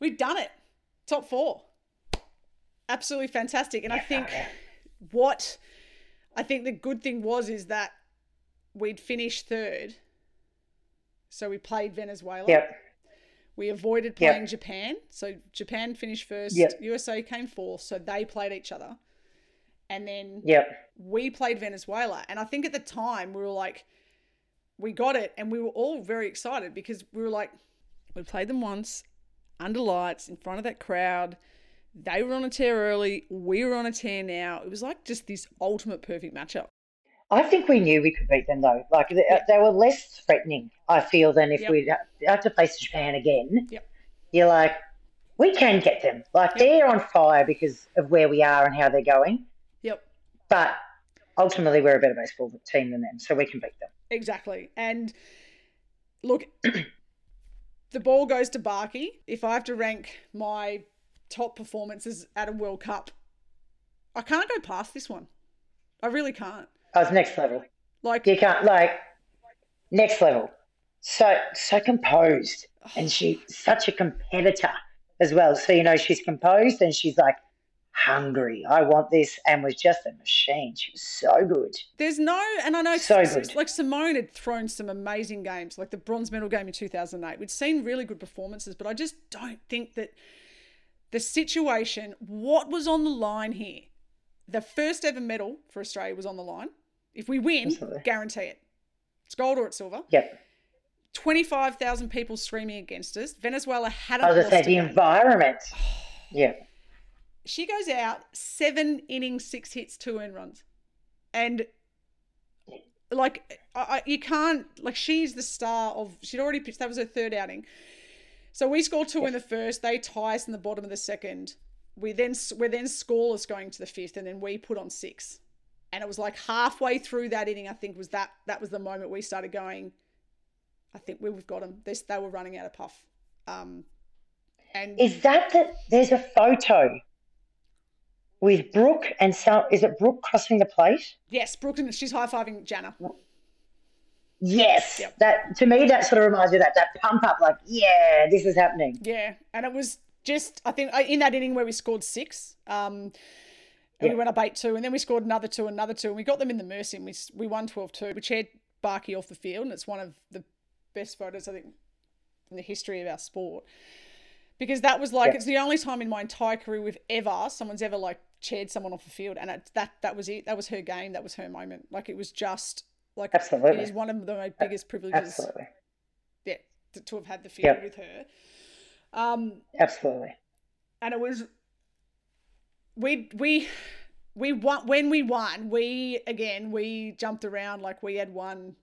we've done it. Top four. Absolutely fantastic. And I think what I think the good thing was is that we'd finished third so we played Venezuela. Yep. We avoided playing yep. Japan. So Japan finished first. Yep. USA came fourth. So they played each other. And then yep. we played Venezuela. And I think at the time we were like, we got it. And we were all very excited because we were like, we played them once under lights in front of that crowd. They were on a tear early. We were on a tear now. It was like just this ultimate perfect matchup. I think we knew we could beat them though. Like they, uh, they were less threatening, I feel, than if Yep. we'd have to face Japan again. Yep. You're like, we can get them. Like they're on fire because of where we are and how they're going. Yep. But ultimately, we're a better baseball team than them, so we can beat them. Exactly. And look, the ball goes to Barkey. If I have to rank my top performances at a World Cup, I can't go past this one. I really can't. Oh, it's next level. Like, You can't like next level. So so composed, and oh. she's such a competitor as well. So you know she's composed and she's like hungry. I want this, and was just a machine. She was so good. there's no, and I know So good. like Simone had thrown some amazing games, like the bronze medal game in 2008. We'd seen really good performances, but I just don't think that the situation, what was on the line here, the first ever medal for Australia was on the line. If we win, Absolutely. guarantee it. It's gold or it's silver. Yep. 25,000 people screaming against us. Venezuela hadn't I was a say the game. environment. Yeah. She goes out, seven innings, six hits, two earned runs. And like, I, I, you can't, like, she's the star of, she'd already pitched, that was her third outing. So we score two in the first, they tie us in the bottom of the second. We then, we're then scoreless going to the fifth, and then we put on six. And it was like halfway through that inning, I think, was that, that was the moment we started going, I think we've got them. They, they were running out of puff. Um, and Is that that There's a photo with Brooke and some. Is it Brooke crossing the plate? yes, brooke and she's high fiving Jana. Yes. Yep. That to me, that sort of reminds me of that that pump up. Like, yeah, this is happening. Yeah, and it was just I think uh, in that inning where we scored six, um, and we went up eight two, and then we scored another two, another two, and we got them in the mercy, and we we won 12-2. We chaired Barkey off the field, and it's one of the best photos I think in the history of our sport. Because that was like Yeah. it's the only time in my entire career we've ever someone's ever like chaired someone off the field, and it, that that was it. That was her game. That was her moment. Like it was just like it Absolutely. is one of the my biggest privileges. Absolutely. Yeah, to, to have had the field with her. Um, Absolutely. and it was we we we won when we won we again we jumped around like we had won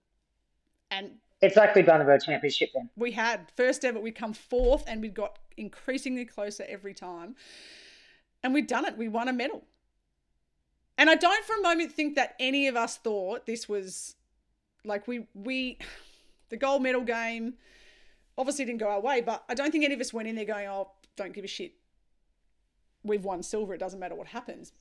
and It's like we'd won the world championship then. we had first ever we'd come fourth and we got increasingly closer every time. And we'd done it we won a medal. And i don't for a moment think that any of us thought this was like we we the gold medal game obviously didn't go our way but i don't think any of us went in there going oh don't give a shit we've won silver it doesn't matter what happens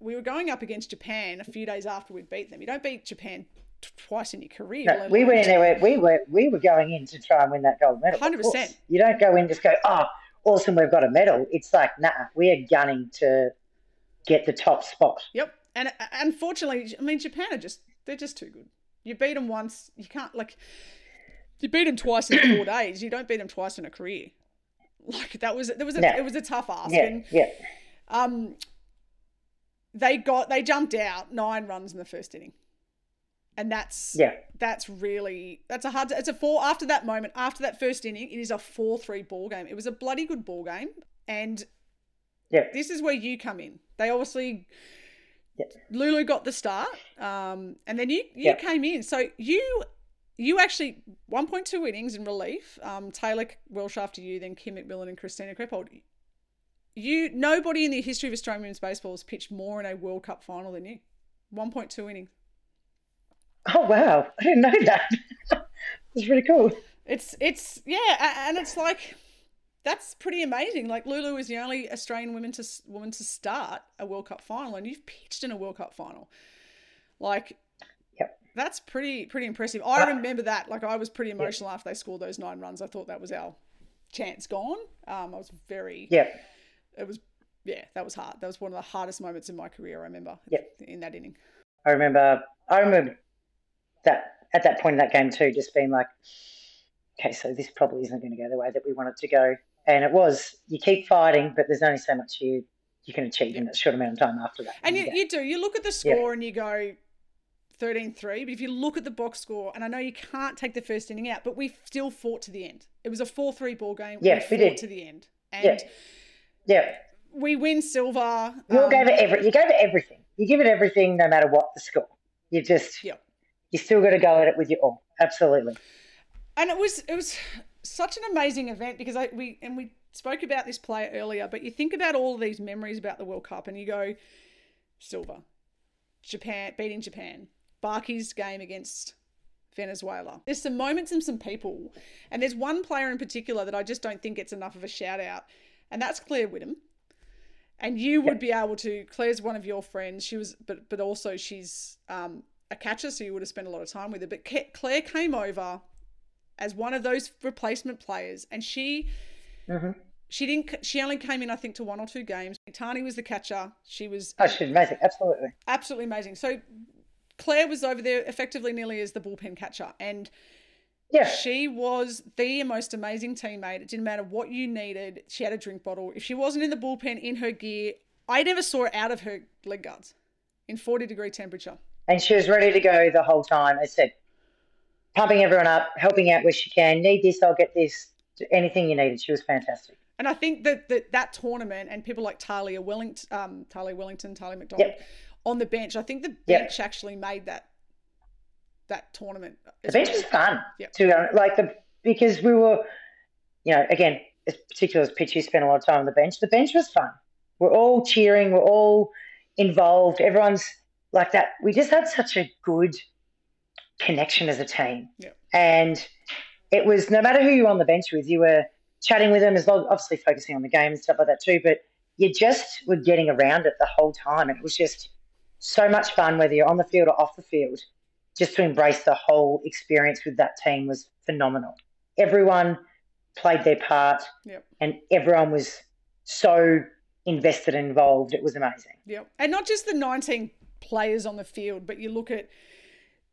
we were going up against japan a few days after we beat them you don't beat japan t- twice in your career No, we in there. We were we were going in to try and win that gold medal. 100%. You don't go in just go, oh, awesome, we've got a medal. It's like, nah, we are gunning to get the top spot. Yep. And uh, unfortunately, I mean, Japan are just, they're just too good. You beat them once, you can't, like, you beat them twice in four days. You don't beat them twice in a career. Like, that was, there was a, No. it was a tough ask. Yeah, And, yeah. um, they got, they jumped out nine runs in the first inning. And that's, Yeah. that's really, that's a hard, it's a four, after that moment, after that first inning, it is a 4 3 ball game. It was a bloody good ball game. And Yeah. this is where you come in. They obviously Yeah. Lulu got the start, um, and then you you Yeah. came in. So you you actually 1.2 innings in relief. Um, Taylor Welsh after you, then Kim McMillan and Christina Krepold. You nobody in the history of Australian women's baseball has pitched more in a World Cup final than you. 1.2 innings. Oh wow, I didn't know that. It's really cool. It's it's yeah, and it's like that's pretty amazing. Like Lulu is the only Australian woman to woman to start a World Cup final, and you've pitched in a World Cup final. Like. That's pretty pretty impressive. I remember that. Like, I was pretty emotional after they scored those nine runs. I thought that was our chance gone. Um, I was very. Yeah, It was yeah, that was hard. That was one of the hardest moments in my career. I remember. Yep. In that inning. I remember. I remember that at that point in that game too, just being like, okay, so this probably isn't going to go the way that we want it to go, and it was. You keep fighting, but there's only so much you you can achieve in a short amount of time after that. And you, the you do. You look at the score and you go 13 3. But if you look at the box score, and I know you can't take the first inning out, but we still fought to the end. It was a 4 3 ball game. Yeah, we, we fought did. to the end. And Yeah. Yeah. we win silver. You um, gave it every. You gave it everything. You give it everything, no matter what the score. You just. yeah. You still got to go at it with your all. Absolutely. and it was it was such an amazing event because I we and we spoke about this player earlier, but you think about all these memories about the World Cup and you go silver, Japan beating Japan, Barkey's game against Venezuela. There's some moments and some people, and there's one player in particular that I just don't think gets enough of a shout out, and that's Claire Whittam. And you would be able to. Claire's one of your friends. She was, but but also she's um, a catcher, so you would have spent a lot of time with her. But Claire came over as one of those replacement players, and she hmm she didn't. She only came in, I think, to one or two games. Tani was the catcher. She was Oh, she's amazing. Absolutely. absolutely amazing. So Claire was over there effectively nearly as the bullpen catcher, and Yeah. she was the most amazing teammate. It didn't matter what you needed. She had a drink bottle. If she wasn't in the bullpen in her gear, I never saw her out of her leg guards in 40 degree temperature. And she was ready to go the whole time. I said, pumping everyone up, helping out where she can. Need this, I'll get this. Anything you needed. She was fantastic. And I think that that, that tournament and people like Talia Wellington, um, Talia Wellington, Talia McDonald Yep. On the bench, I think the Yep. bench actually made that that tournament. The bench well. was fun. Yep. To be honest, like the because we were, you know, again, as particularly as Pitchy spent a lot of time on the bench. The bench was fun. We're all cheering. We're all involved. Everyone's like that. We just had such a good connection as a team. Yep. And it was no matter who you were on the bench with, you were chatting with them as well, obviously focusing on the game and stuff like that too. But you just were getting around it the whole time. And it was just so much fun, whether you're on the field or off the field. Just to embrace the whole experience with that team was phenomenal. Everyone played their part Yep. and everyone was so invested and involved. It was amazing. Yep. And not just the 19 players on the field, but you look at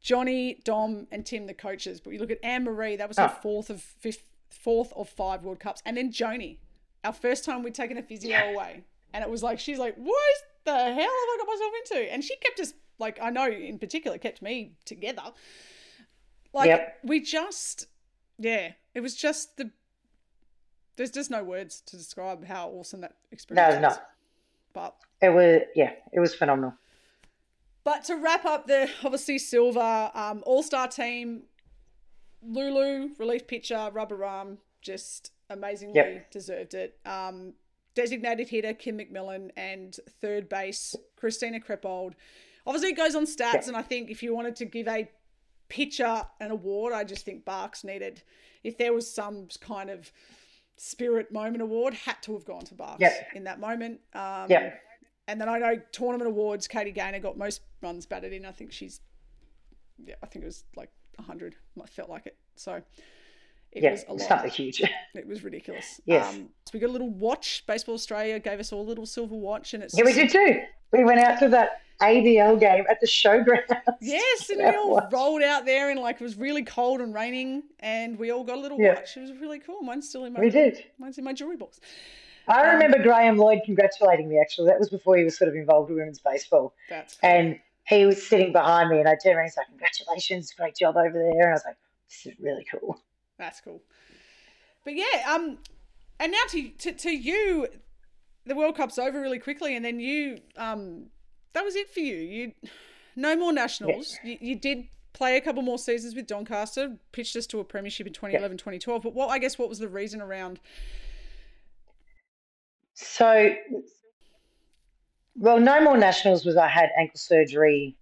Johnny, Dom, and Tim, the coaches. But you look at Anne Marie, that was her Oh. fourth of fifth, fourth of five World Cups. And then Joni, our first time we'd taken a physio Yeah. away. And it was like, she's like, what the hell have I got myself into? And she kept us, like, I know in particular, kept me together. Like, Yep. we just, yeah, it was just the, there's just no words to describe how awesome that experience No, was. no. But It was yeah, it was phenomenal. but to wrap up the obviously silver um, all star team, Lulu relief pitcher, rubber arm, just amazingly Yep. deserved it. Um, designated hitter Kim McMillan and third base Christina Krepold. Obviously, it goes on stats, Yep. and I think if you wanted to give a pitcher an award, I just think Barks needed. If there was some kind of spirit moment award, had to have gone to Barks Yep. in that moment. Um, Yep. and then I know tournament awards, Katie Gaynor got most runs batted in. I think she's, yeah, I think it was like 100. It felt like it. So it Yeah, was a lot. something huge. It was ridiculous. Yes. Um, so we got a little watch. Baseball Australia gave us all a little silver watch, and it's yeah, we did too. We went out to that ABL game at the showground. Yes, and we all watch. rolled out there, and like it was really cold and raining, and we all got a little Yeah. watch. It was really cool. Mine's still in my We did. mine's in my jewelry box. I Um, remember Graham Lloyd congratulating me. Actually, that was before he was sort of involved with women's baseball, That's cool. and he was sitting behind me, and I turned around and said, like, "Congratulations, great job over there." And I was like, "This is really cool." That's cool. But yeah, um, and now to to, to you, the World Cup's over really quickly, and then you, um, that was it for you. You, no more nationals. You, you did play a couple more seasons with Doncaster, pitched us to a premiership in 2011, 2012. But what I guess what was the reason around? So, well, no more nationals was I had ankle surgery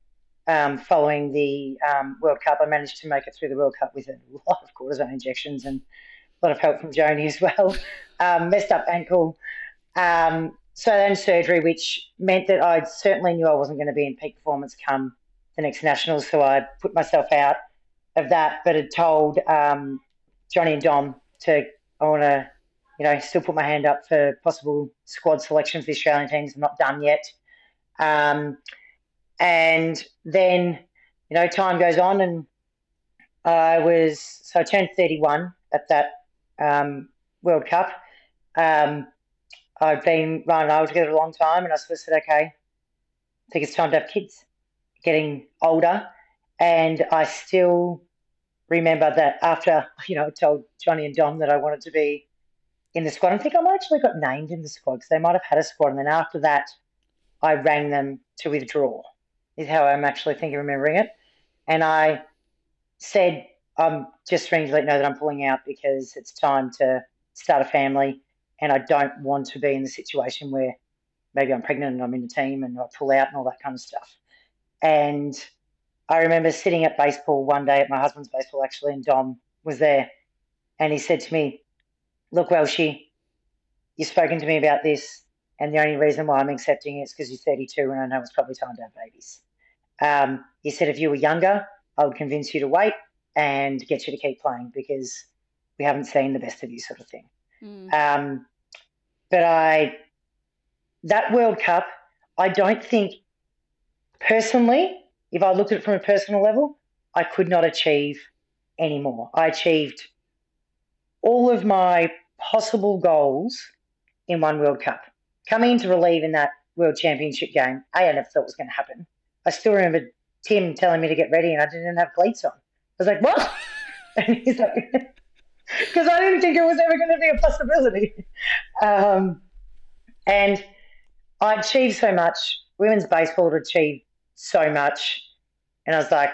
um, following the um, World Cup. I managed to make it through the World Cup with a lot of cortisone injections and a lot of help from Joni as well. Um, messed up ankle. Um, so then surgery, which meant that I certainly knew I wasn't going to be in peak performance come the next nationals. So I put myself out of that, but had told um, Johnny and Dom to I want to you know, still put my hand up for possible squad selection for the Australian teams. I'm not done yet. And then, you know, time goes on, and I was so I turned 31 at that um, World Cup. Um, I'd been Ryan and I were together a long time, and I sort of said, okay, I think it's time to have kids. Getting older, And I still remember that after, you know, I told Johnny and Dom that I wanted to be in the squad. I think I might actually got named in the squad because they might have had a squad. And then after that, I rang them to withdraw, is how I'm actually thinking, remembering it. And I said, I'm just ringing to let you know that I'm pulling out because it's time to start a family. And I don't want to be in the situation where maybe I'm pregnant and I'm in the team and I pull out and all that kind of stuff. And I remember sitting at baseball one day at my husband's baseball actually, and Dom was there, and he said to me, "Look, Welshie, you've spoken to me about this, and the only reason why I'm accepting it is because you're 32, and I know it's probably time to have babies." Um, he said, "If you were younger, I would convince you to wait and get you to keep playing because we haven't seen the best of you, sort of thing." Mm. Um, but I, that World Cup, I don't think personally if I looked at it from a personal level, I could not achieve anymore. I achieved all of my possible goals in one World Cup. Coming into relief in that World Championship game, I never thought it was going to happen. I still remember Tim telling me to get ready and I didn't have cleats on. I was like, what? and he's like, because I didn't think it was ever going to be a possibility. Um, and I achieved so much. Women's baseball had achieved so much. And I was like,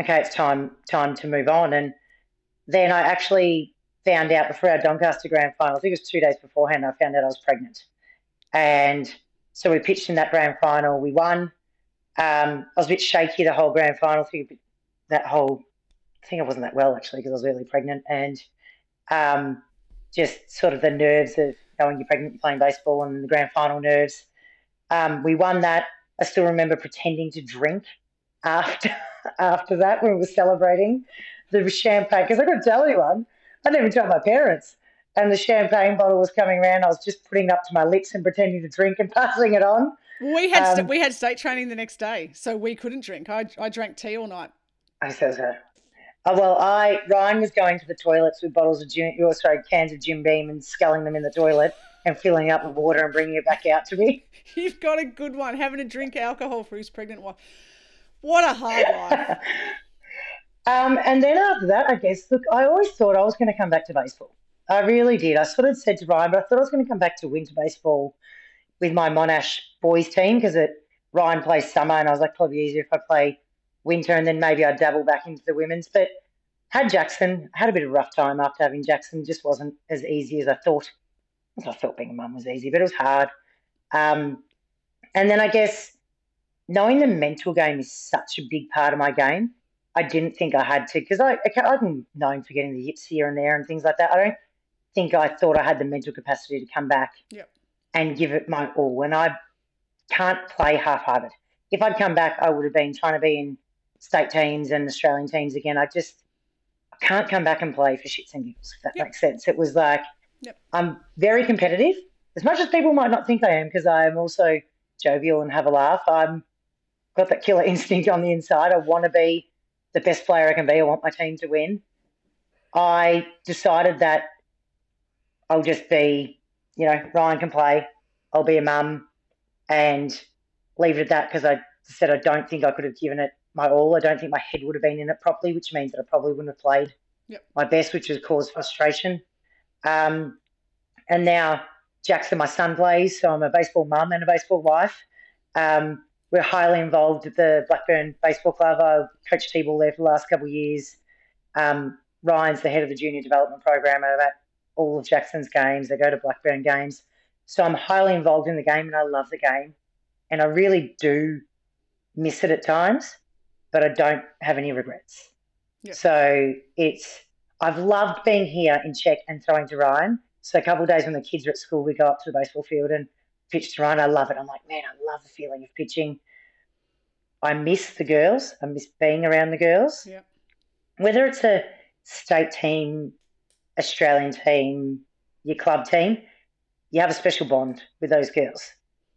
okay, it's time time to move on. And then I actually found out before our Doncaster Grand Final, I think it was two days beforehand, I found out I was pregnant. And so we pitched in that Grand Final. We won. Um, I was a bit shaky the whole Grand Final. that whole I think I wasn't that well actually because I was early pregnant and um, just sort of the nerves of knowing you're pregnant, playing baseball, and the Grand Final nerves. Um, we won that. I still remember pretending to drink after after that when we were celebrating the champagne because I couldn't tell anyone, I didn't even tell my parents. And the champagne bottle was coming around. I was just putting it up to my lips and pretending to drink and passing it on. We had um, st- we had state training the next day, so we couldn't drink. I, I drank tea all night. I said so. Oh, well, I Ryan was going to the toilets with bottles of Jim, oh, sorry, cans of Jim Beam and sculling them in the toilet and filling up with water and bringing it back out to me. You've got a good one, having to drink alcohol for his pregnant wife. What a hard life. um, and then after that, I guess, look, I always thought I was going to come back to baseball. I really did. I sort of said to Ryan, but I thought I was going to come back to winter baseball with my Monash boys team because Ryan plays summer, and I was like, probably easier if I play winter, and then maybe I'd dabble back into the women's. But had Jackson, I had a bit of a rough time after having Jackson. Just wasn't as easy as I thought. I thought being a mum was easy, but it was hard. Um, and then I guess knowing the mental game is such a big part of my game. I didn't think I had to because I, I'm known for getting the hits here and there and things like that. I don't think I thought I had the mental capacity to come back yep. and give it my all. And I can't play half-hearted. If I'd come back, I would have been trying to be in state teams and Australian teams again. I just I can't come back and play for shits and giggles. If that yep. makes sense. It was like yep. I'm very competitive, as much as people might not think I am, because I am also jovial and have a laugh. I'm got that killer instinct on the inside. I want to be the best player I can be. I want my team to win. I decided that I'll just be, you know, Ryan can play. I'll be a mum and leave it at that because I said I don't think I could have given it my all. I don't think my head would have been in it properly, which means that I probably wouldn't have played yep. my best, which has caused frustration. Um, and now Jackson, my son, plays, so I'm a baseball mum and a baseball wife. Um, we're highly involved at the Blackburn Baseball Club. I coached T-ball there for the last couple of years. Um, Ryan's the head of the junior development program at all of Jackson's games. They go to Blackburn games. So I'm highly involved in the game and I love the game. And I really do miss it at times, but I don't have any regrets. Yeah. So it's, I've loved being here in Czech and throwing to Ryan. So a couple of days when the kids are at school, we go up to the baseball field and pitch to Ryan. I love it. I'm like, man, I love the feeling of pitching. I miss the girls. I miss being around the girls. Yeah. Whether it's a state team, Australian team, your club team, you have a special bond with those girls.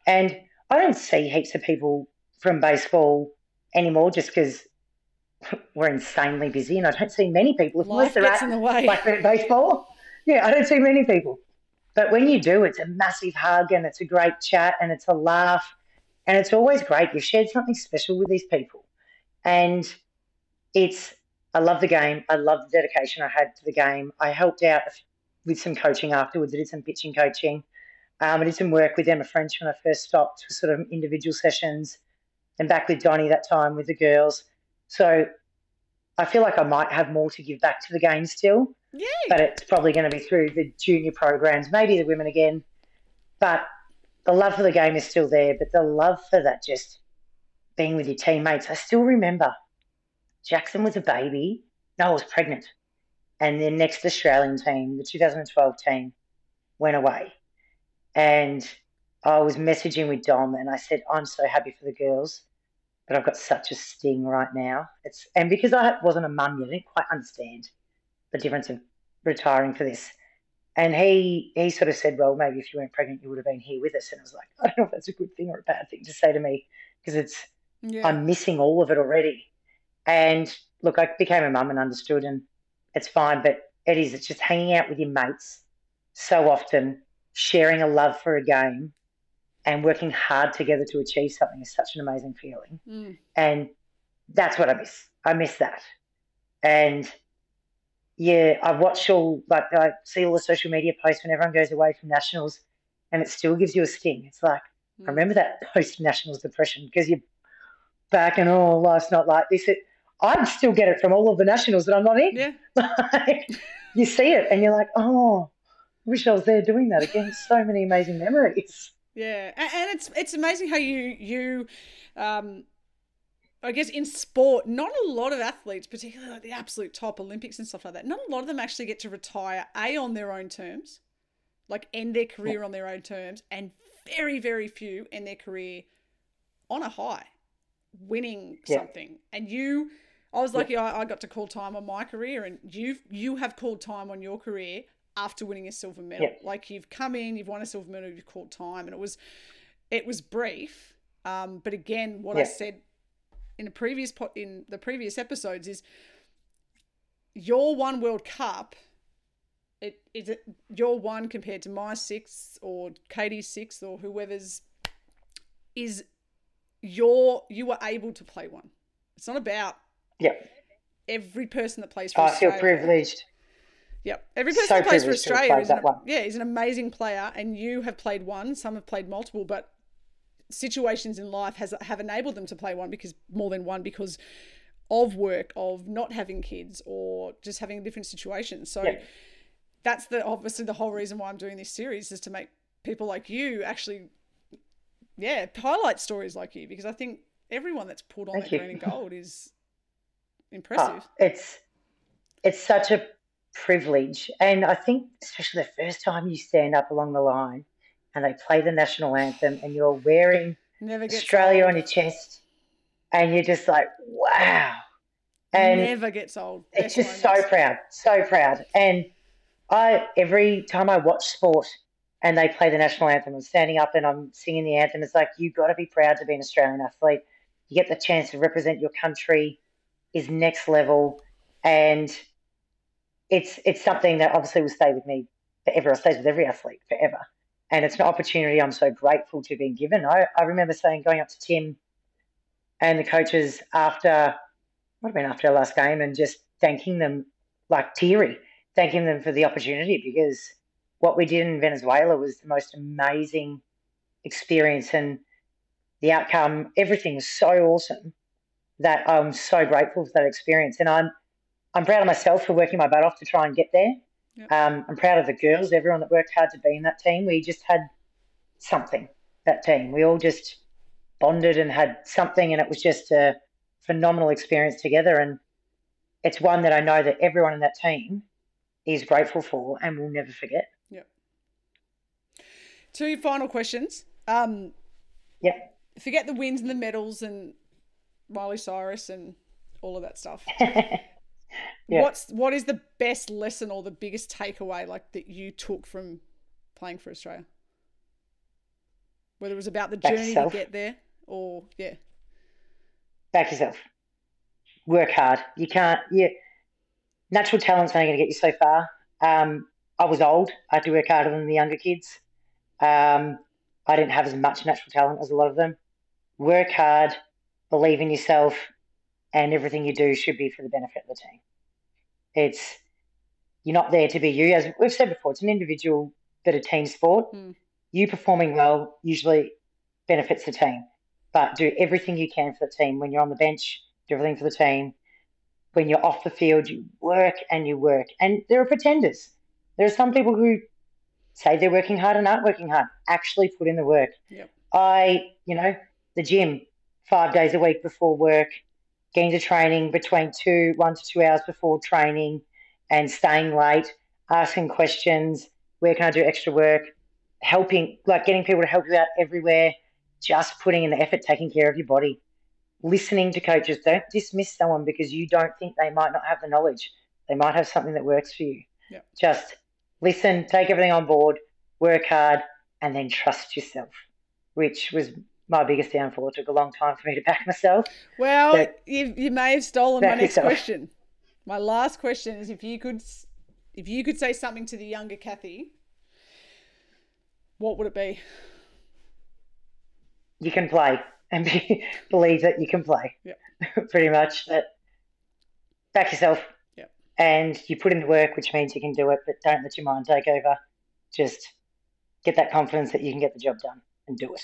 And I don't see heaps of people from baseball anymore just because we're insanely busy and I don't see many people Life gets in the way. like baseball. Yeah, I don't see many people. But when you do, it's a massive hug and it's a great chat and it's a laugh and it's always great. You've shared something special with these people. And it's, I love the game. I love the dedication I had to the game. I helped out with some coaching afterwards. I did some pitching coaching. Um, I did some work with Emma French when I first stopped for sort of individual sessions and back with Donnie that time with the girls. So I feel like I might have more to give back to the game still. Yay. But it's probably going to be through the junior programs, maybe the women again. But the love for the game is still there, but the love for that just being with your teammates. I still remember Jackson was a baby. No, I was pregnant. And the next Australian team, the 2012 team, went away. And I was messaging with Dom and I said, I'm so happy for the girls, but I've got such a sting right now. It's And because I wasn't a mum yet, I didn't quite understand the difference of retiring for this. And he he sort of said, Well, maybe if you weren't pregnant, you would have been here with us. And I was like, I don't know if that's a good thing or a bad thing to say to me because it's Yeah. I'm missing all of it already. And look, I became a mum and understood, and it's fine. But it is, it's just hanging out with your mates so often, sharing a love for a game, and working hard together to achieve something is such an amazing feeling. Mm. And that's what I miss. I miss that. And yeah, I watch all, like, I see all the social media posts when everyone goes away from nationals, and it still gives you a sting. It's like, Mm. I remember that post nationals depression because you're back and oh, life's not like this. It, I still get it from all of the nationals that I'm not in. Yeah. Like, you see it and you're like, oh, I wish I was there doing that again. So many amazing memories. Yeah, and, and it's it's amazing how you you, um, I guess in sport, not a lot of athletes, particularly like the absolute top Olympics and stuff like that, not a lot of them actually get to retire a on their own terms, like end their career on their own terms, and very very few end their career on a high, winning Yeah. something. And you, I was lucky I, I got to call time on my career, and you you have called time on your career after winning a silver medal. Yeah. Like you've come in, you've won a silver medal, you've called time, and it was it was brief. Um, but again, what I said in a previous po- in the previous episodes is your one World Cup. It is it your one compared to my sixth or Katie's sixth or whoever's is your you were able to play one. It's not about Yeah. every person that plays for oh, I feel privileged. Yep. Every person So that plays for privileged to have Australia is an, yeah, is an amazing player, and you have played one. Some have played multiple, but situations in life has have enabled them to play one because more than one because of work, of not having kids, or just having a different situation. So Yeah. that's the obviously the whole reason why I'm doing this series is to make people like you actually, yeah, highlight stories like you because I think everyone that's pulled on Thank that you. green and gold is Oh, impressive. it's it's such a privilege, and I think especially the first time you stand up along the line and they play the national anthem, and you're wearing Never Australia old. on your chest, and you're just like, wow. And never gets old. it's just so proud, so proud. And I every time I watch sport and they play the national anthem, I'm standing up and I'm singing the anthem. It's like you've got to be proud to be an Australian athlete. You get the chance to represent your country is next level, and it's it's something that obviously will stay with me forever. It stays with every athlete forever, and it's an opportunity I'm so grateful to have been given. I, I remember saying going up to Tim and the coaches after might have been after our last game and just thanking them like teary, thanking them for the opportunity because what we did in Venezuela was the most amazing experience and the outcome, everything was so awesome that I'm so grateful for that experience. And I'm I'm proud of myself for working my butt off to try and get there. Yep. Um, I'm proud of the girls, everyone that worked hard to be in that team. We just had something, that team. We all just bonded and had something, and it was just a phenomenal experience together. And it's one that I know that everyone in that team is grateful for and will never forget. Yep. Two final questions. Um, Yep. forget the wins and the medals and Miley Cyrus and all of that stuff. Yeah. What's what is the best lesson or the biggest takeaway like that you took from playing for Australia? Whether it was about the Back journey to get there or yeah. Back yourself. Work hard. You can't. You, natural talent's only going to get you so far. Um, I was old. I had to work harder than the younger kids. Um, I didn't have as much natural talent as a lot of them. Work hard. Believe in yourself. and everything you do should be for the benefit of the team. It's you're not there to be you, as we've said before. It's an individual, but a team sport. Mm. You performing well usually benefits the team, but do everything you can for the team. When you're on the bench, do everything for the team. When you're off the field, you work and you work. And there are pretenders. There are some people who say they're working hard and aren't working hard. Actually, put in the work. Yep. I, you know, the gym five days a week before work, getting to training between two, one to two hours before training, and staying late, asking questions. Where can I do extra work? Helping, like getting people to help you out everywhere. Just putting in the effort, taking care of your body, listening to coaches. Don't dismiss someone because you don't think they might not have the knowledge. They might have something that works for you. Yep. Just listen, take everything on board, work hard, and then trust yourself, which was my biggest downfall. It took a long time for me to back myself. Well, But- you, you may have stolen my next yourself. question. My last question is if you could if you could say something to the younger Kathy, what would it be? You can play and be, believe that you can play. Yep. Pretty much. That back yourself. Yep. And you put in the work, which means you can do it, but don't let your mind take over. Just get that confidence that you can get the job done and do it.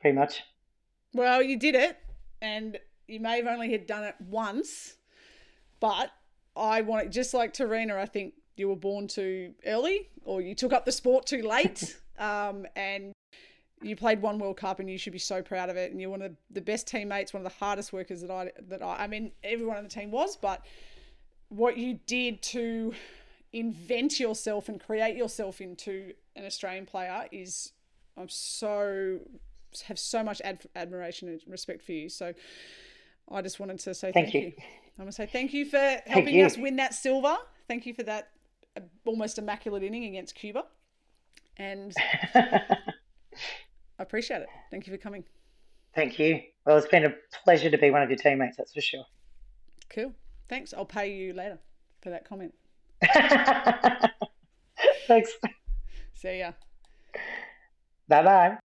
Pretty much. Well, you did it, and you may have only had done it once, but I want it just like Tarina. I think you were born too early, or you took up the sport too late, um, and you played one World Cup, and you should be so proud of it. And you're one of the, the best teammates, one of the hardest workers that I that I. I mean, everyone on the team was, but what you did to invent yourself and create yourself into an Australian player is I'm so have so much ad- admiration and respect for you. So I just wanted to say thank, Thank you. you. I want to say thank you for helping you. us win that silver. Thank you for that uh, almost immaculate inning against Cuba. And I appreciate it. Thank you for coming. Thank you. Well, it's been a pleasure to be one of your teammates, that's for sure. Cool. Thanks. I'll pay you later for that comment. Thanks. See ya. Bye bye.